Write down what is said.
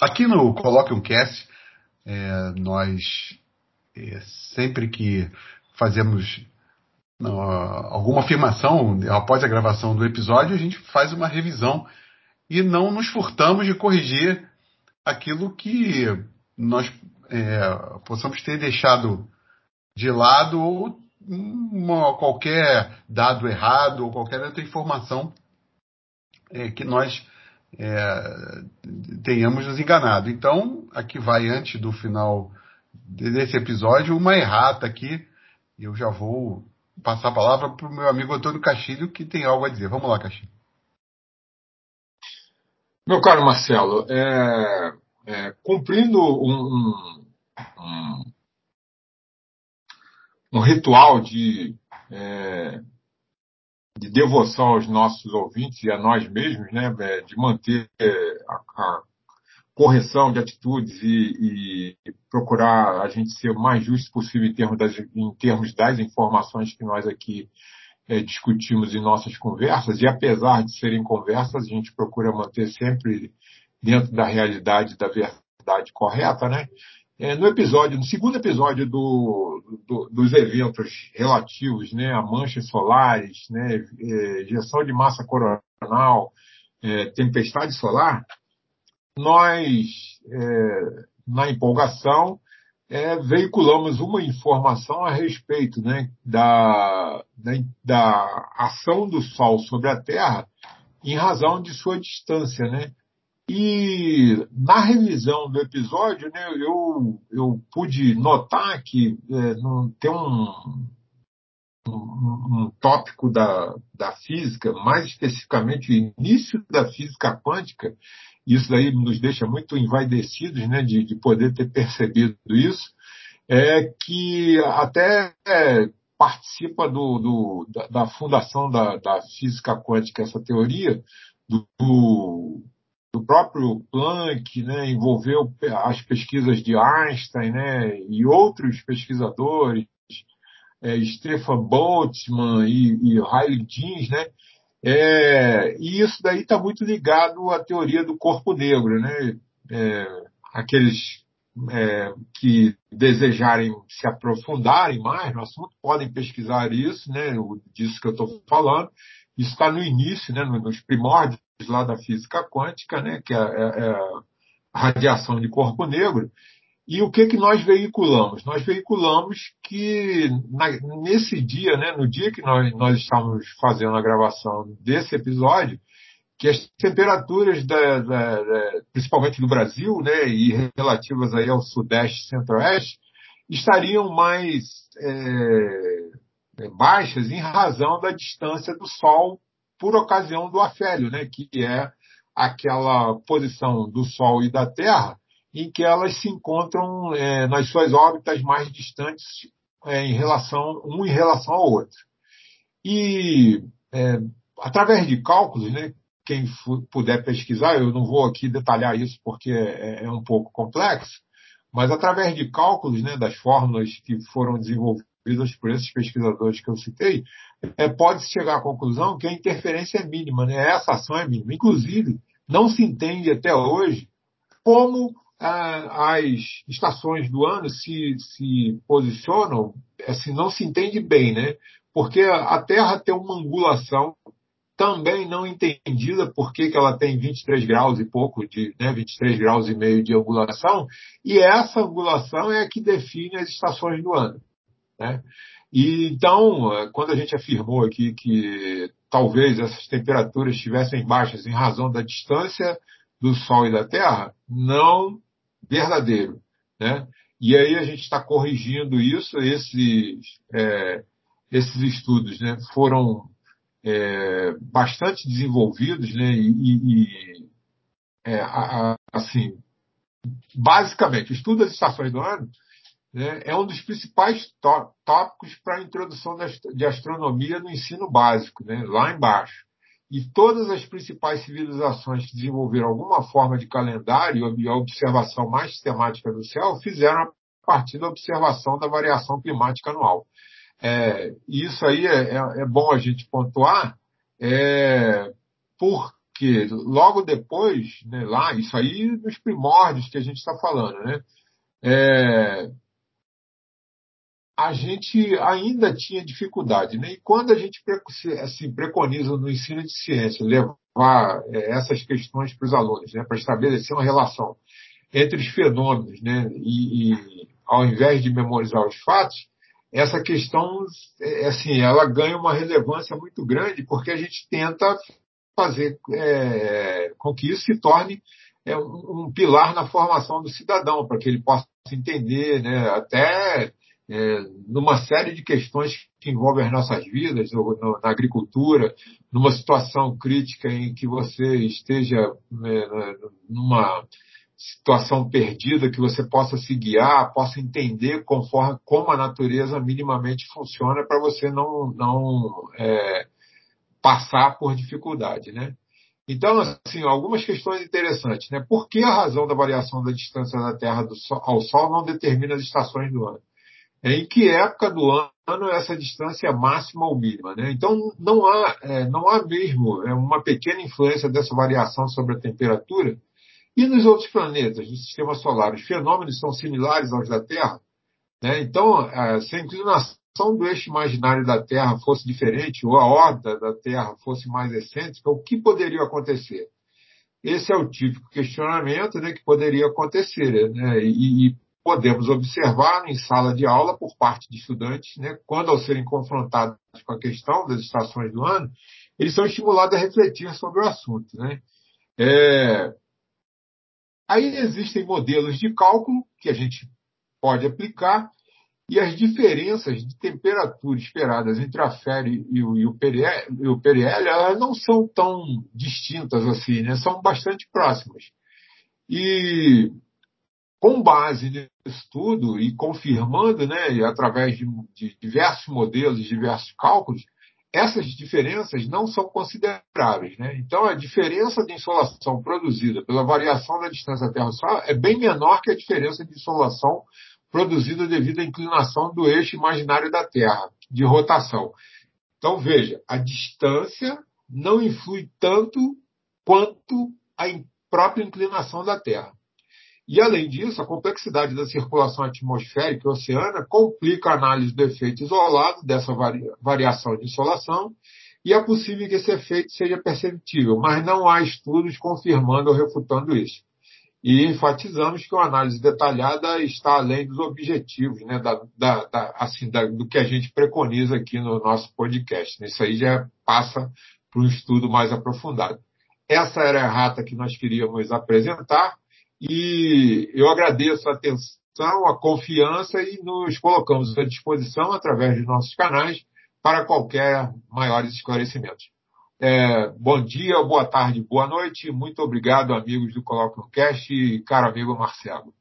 aqui no Coloque um Cast, é, nós é, sempre que fazemos alguma afirmação após a gravação do episódio, a gente faz uma revisão e não nos furtamos de corrigir aquilo que nós é, possamos ter deixado de lado ou uma, qualquer dado errado ou qualquer outra informação é, que nós é, tenhamos nos enganado. Então, aqui vai antes do final desse episódio uma errata aqui. Eu já vou passar a palavra para o meu amigo Antônio Castilho, que tem algo a dizer. Vamos lá, Castilho. Meu caro Marcelo, é, é, cumprindo um, um, um, ritual de, é, de devoção aos nossos ouvintes e a nós mesmos, né, é, de manter a, a correção de atitudes e, e, procurar a gente ser o mais justo possível em termos das, em termos das informações que nós aqui é, discutimos em nossas conversas, e apesar de serem conversas, a gente procura manter sempre dentro da realidade da verdade correta, né? É, no episódio, no segundo episódio do, do, dos eventos relativos né, a manchas solares, né, é, de massa coronal, é, tempestade solar, nós, é, na empolgação, é, veiculamos uma informação a respeito né, da, da, da, ação do Sol sobre a Terra em razão de sua distância. Né? E na revisão do episódio, né, eu, eu pude notar que é, tem um, um, um, tópico da, da física, mais especificamente o início da física quântica, isso daí nos deixa muito envaidecidos né, de, de poder ter percebido isso, é que até é, participa do, do, da, da, fundação da, da, física quântica, essa teoria, do, do próprio Planck, né, envolveu as pesquisas de Einstein né, e outros pesquisadores, é, Stefan Boltzmann e, e Riley Jeans, né, é, e isso daí está muito ligado à teoria do corpo negro, né? É, aqueles é, que desejarem se aprofundarem mais no assunto podem pesquisar isso, né? Disso que eu estou falando. Isso está no início, né? Nos primórdios lá da física quântica, né? Que é, é, é a radiação de corpo negro. E o que que nós veiculamos? Nós veiculamos que na, nesse dia, né, no dia que nós, nós estávamos fazendo a gravação desse episódio, que as temperaturas, da, da, da, principalmente do Brasil, né, e relativas aí ao Sudeste e Centro-Oeste, estariam mais é, baixas em razão da distância do Sol por ocasião do afélio, né, que é aquela posição do Sol e da Terra em que elas se encontram é, nas suas órbitas mais distantes é, em relação um em relação ao outro. E é, através de cálculos, né, quem puder pesquisar, eu não vou aqui detalhar isso porque é, é, um pouco complexo, mas através de cálculos né, das fórmulas que foram desenvolvidas por esses pesquisadores que eu citei, é, pode-se chegar à conclusão que a interferência é mínima, né? essa ação é mínima. Inclusive, não se entende até hoje como as estações do ano se, se posicionam, assim, não se entende bem, né? Porque a Terra tem uma angulação também não entendida por que, ela tem 23 graus e pouco, de, né, 23 graus e meio de angulação, e essa angulação é a que define as estações do ano. Né? E então, quando a gente afirmou aqui que talvez essas temperaturas estivessem baixas em razão da distância do Sol e da Terra, não verdadeiro. Né? E aí a gente está corrigindo isso, esses, é, esses estudos né, foram é, bastante desenvolvidos né, e, e é, a, assim, basicamente, o estudo das estações do ano né, é um dos principais tópicos para a introdução de astronomia no ensino básico, né, lá embaixo. E todas as principais civilizações que desenvolveram alguma forma de calendário e observação mais sistemática do céu fizeram a partir da observação da variação climática anual. É, isso aí é, é, é, bom a gente pontuar, é, porque que logo depois, né, lá, isso aí nos primórdios que a gente está falando, né? É, a gente ainda tinha dificuldade. Né? E quando a gente assim, preconiza no ensino de ciência levar é, essas questões para os alunos, né, para estabelecer uma relação entre os fenômenos, né, e, e, ao invés de memorizar os fatos, essa questão, é, assim, ela ganha uma relevância muito grande porque a gente tenta fazer é, com que isso se torne é, um, um, pilar na formação do cidadão, para que ele possa entender, né, até é, numa série de questões que envolvem as nossas vidas, no, na agricultura, numa situação crítica em que você esteja é, numa situação perdida, que você possa se guiar, possa entender conforme como a natureza minimamente funciona para você não, não é, passar por dificuldade, né? Então, assim, algumas questões interessantes, né? Por que a razão da variação da distância da Terra ao Sol não determina as estações do ano? Em que época do ano essa distância máxima ou mínima. Né? Então, não há, é, não há mesmo é, uma pequena influência dessa variação sobre a temperatura. E nos outros planetas do sistema solar, os fenômenos são similares aos da Terra. Né? Então, é, se a inclinação do eixo imaginário da Terra fosse diferente, ou a órbita da Terra fosse mais excêntrica, o que poderia acontecer? Esse é o típico questionamento né, que poderia acontecer. Né? E, e podemos observar em sala de aula por parte de estudantes, né, quando ao serem confrontados com a questão das estações do ano, eles são estimulados a refletir sobre o assunto. Né? É... Aí existem modelos de cálculo que a gente pode aplicar e as diferenças de temperatura esperadas entre a férias e o, e o elas não são tão distintas assim, né? são bastante próximas. E com base nisso tudo e confirmando, né, através de, de diversos modelos, diversos cálculos, essas diferenças não são consideráveis. Né? Então, a diferença de insolação produzida pela variação da distância Terra-Sol é bem menor que a diferença de insolação produzida devido à inclinação do eixo imaginário da Terra, de rotação. Então, veja, a distância não influi tanto quanto a própria inclinação da Terra. E, além disso, a complexidade da circulação atmosférica e oceana complica a análise do efeito isolado dessa variação de insolação e é possível que esse efeito seja perceptível, mas não há estudos confirmando ou refutando isso. E enfatizamos que uma análise detalhada está além dos objetivos, né, da, da, da, assim, do que a gente preconiza aqui no nosso podcast. Isso aí já passa para um estudo mais aprofundado. Essa era a rata que nós queríamos apresentar. E eu agradeço a atenção, a confiança e nos colocamos à disposição através dos nossos canais para qualquer maiores esclarecimentos. É, bom dia, boa tarde, boa noite. Muito obrigado, amigos do Colóquio Cast e caro amigo Marcelo.